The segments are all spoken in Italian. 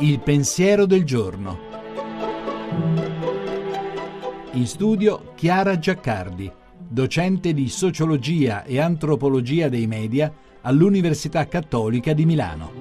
Il pensiero del giorno. In studio Chiara Giaccardi, docente di sociologia e antropologia dei media all'Università Cattolica di Milano.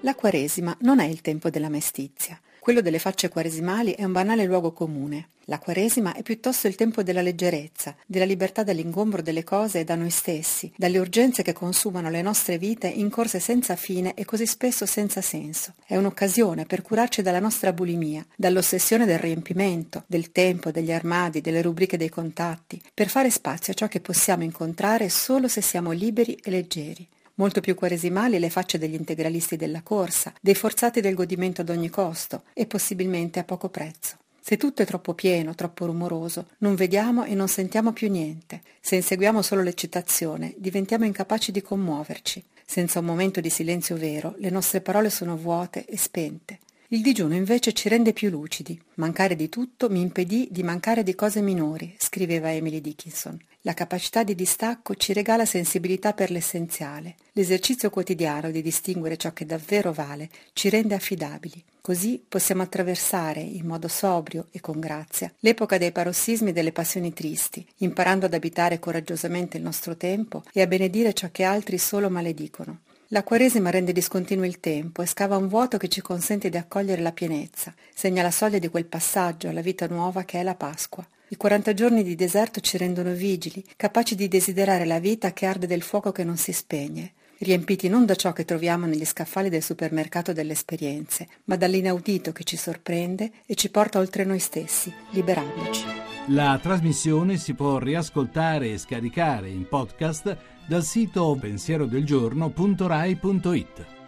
La Quaresima non è il tempo della mestizia. Quello delle facce quaresimali è un banale luogo comune. La Quaresima è piuttosto il tempo della leggerezza, della libertà dall'ingombro delle cose e da noi stessi, dalle urgenze che consumano le nostre vite in corse senza fine e così spesso senza senso. È un'occasione per curarci dalla nostra bulimia, dall'ossessione del riempimento, del tempo, degli armadi, delle rubriche dei contatti, per fare spazio a ciò che possiamo incontrare solo se siamo liberi e leggeri. Molto più quaresimali le facce degli integralisti della corsa, dei forzati del godimento ad ogni costo e possibilmente a poco prezzo. Se tutto è troppo pieno, troppo rumoroso, non vediamo e non sentiamo più niente. Se inseguiamo solo l'eccitazione, diventiamo incapaci di commuoverci. Senza un momento di silenzio vero, le nostre parole sono vuote e spente. Il digiuno invece ci rende più lucidi. Mancare di tutto mi impedì di mancare di cose minori, scriveva Emily Dickinson. La capacità di distacco ci regala sensibilità per l'essenziale. L'esercizio quotidiano di distinguere ciò che davvero vale ci rende affidabili. Così possiamo attraversare, in modo sobrio e con grazia, l'epoca dei parossismi e delle passioni tristi, imparando ad abitare coraggiosamente il nostro tempo e a benedire ciò che altri solo maledicono. La Quaresima rende discontinuo il tempo e scava un vuoto che ci consente di accogliere la pienezza, segna la soglia di quel passaggio alla vita nuova che è la Pasqua. I 40 giorni di deserto ci rendono vigili, capaci di desiderare la vita che arde del fuoco che non si spegne, riempiti non da ciò che troviamo negli scaffali del supermercato delle esperienze, ma dall'inaudito che ci sorprende e ci porta oltre noi stessi, liberandoci. La trasmissione si può riascoltare e scaricare in podcast dal sito pensierodelgiorno.rai.it.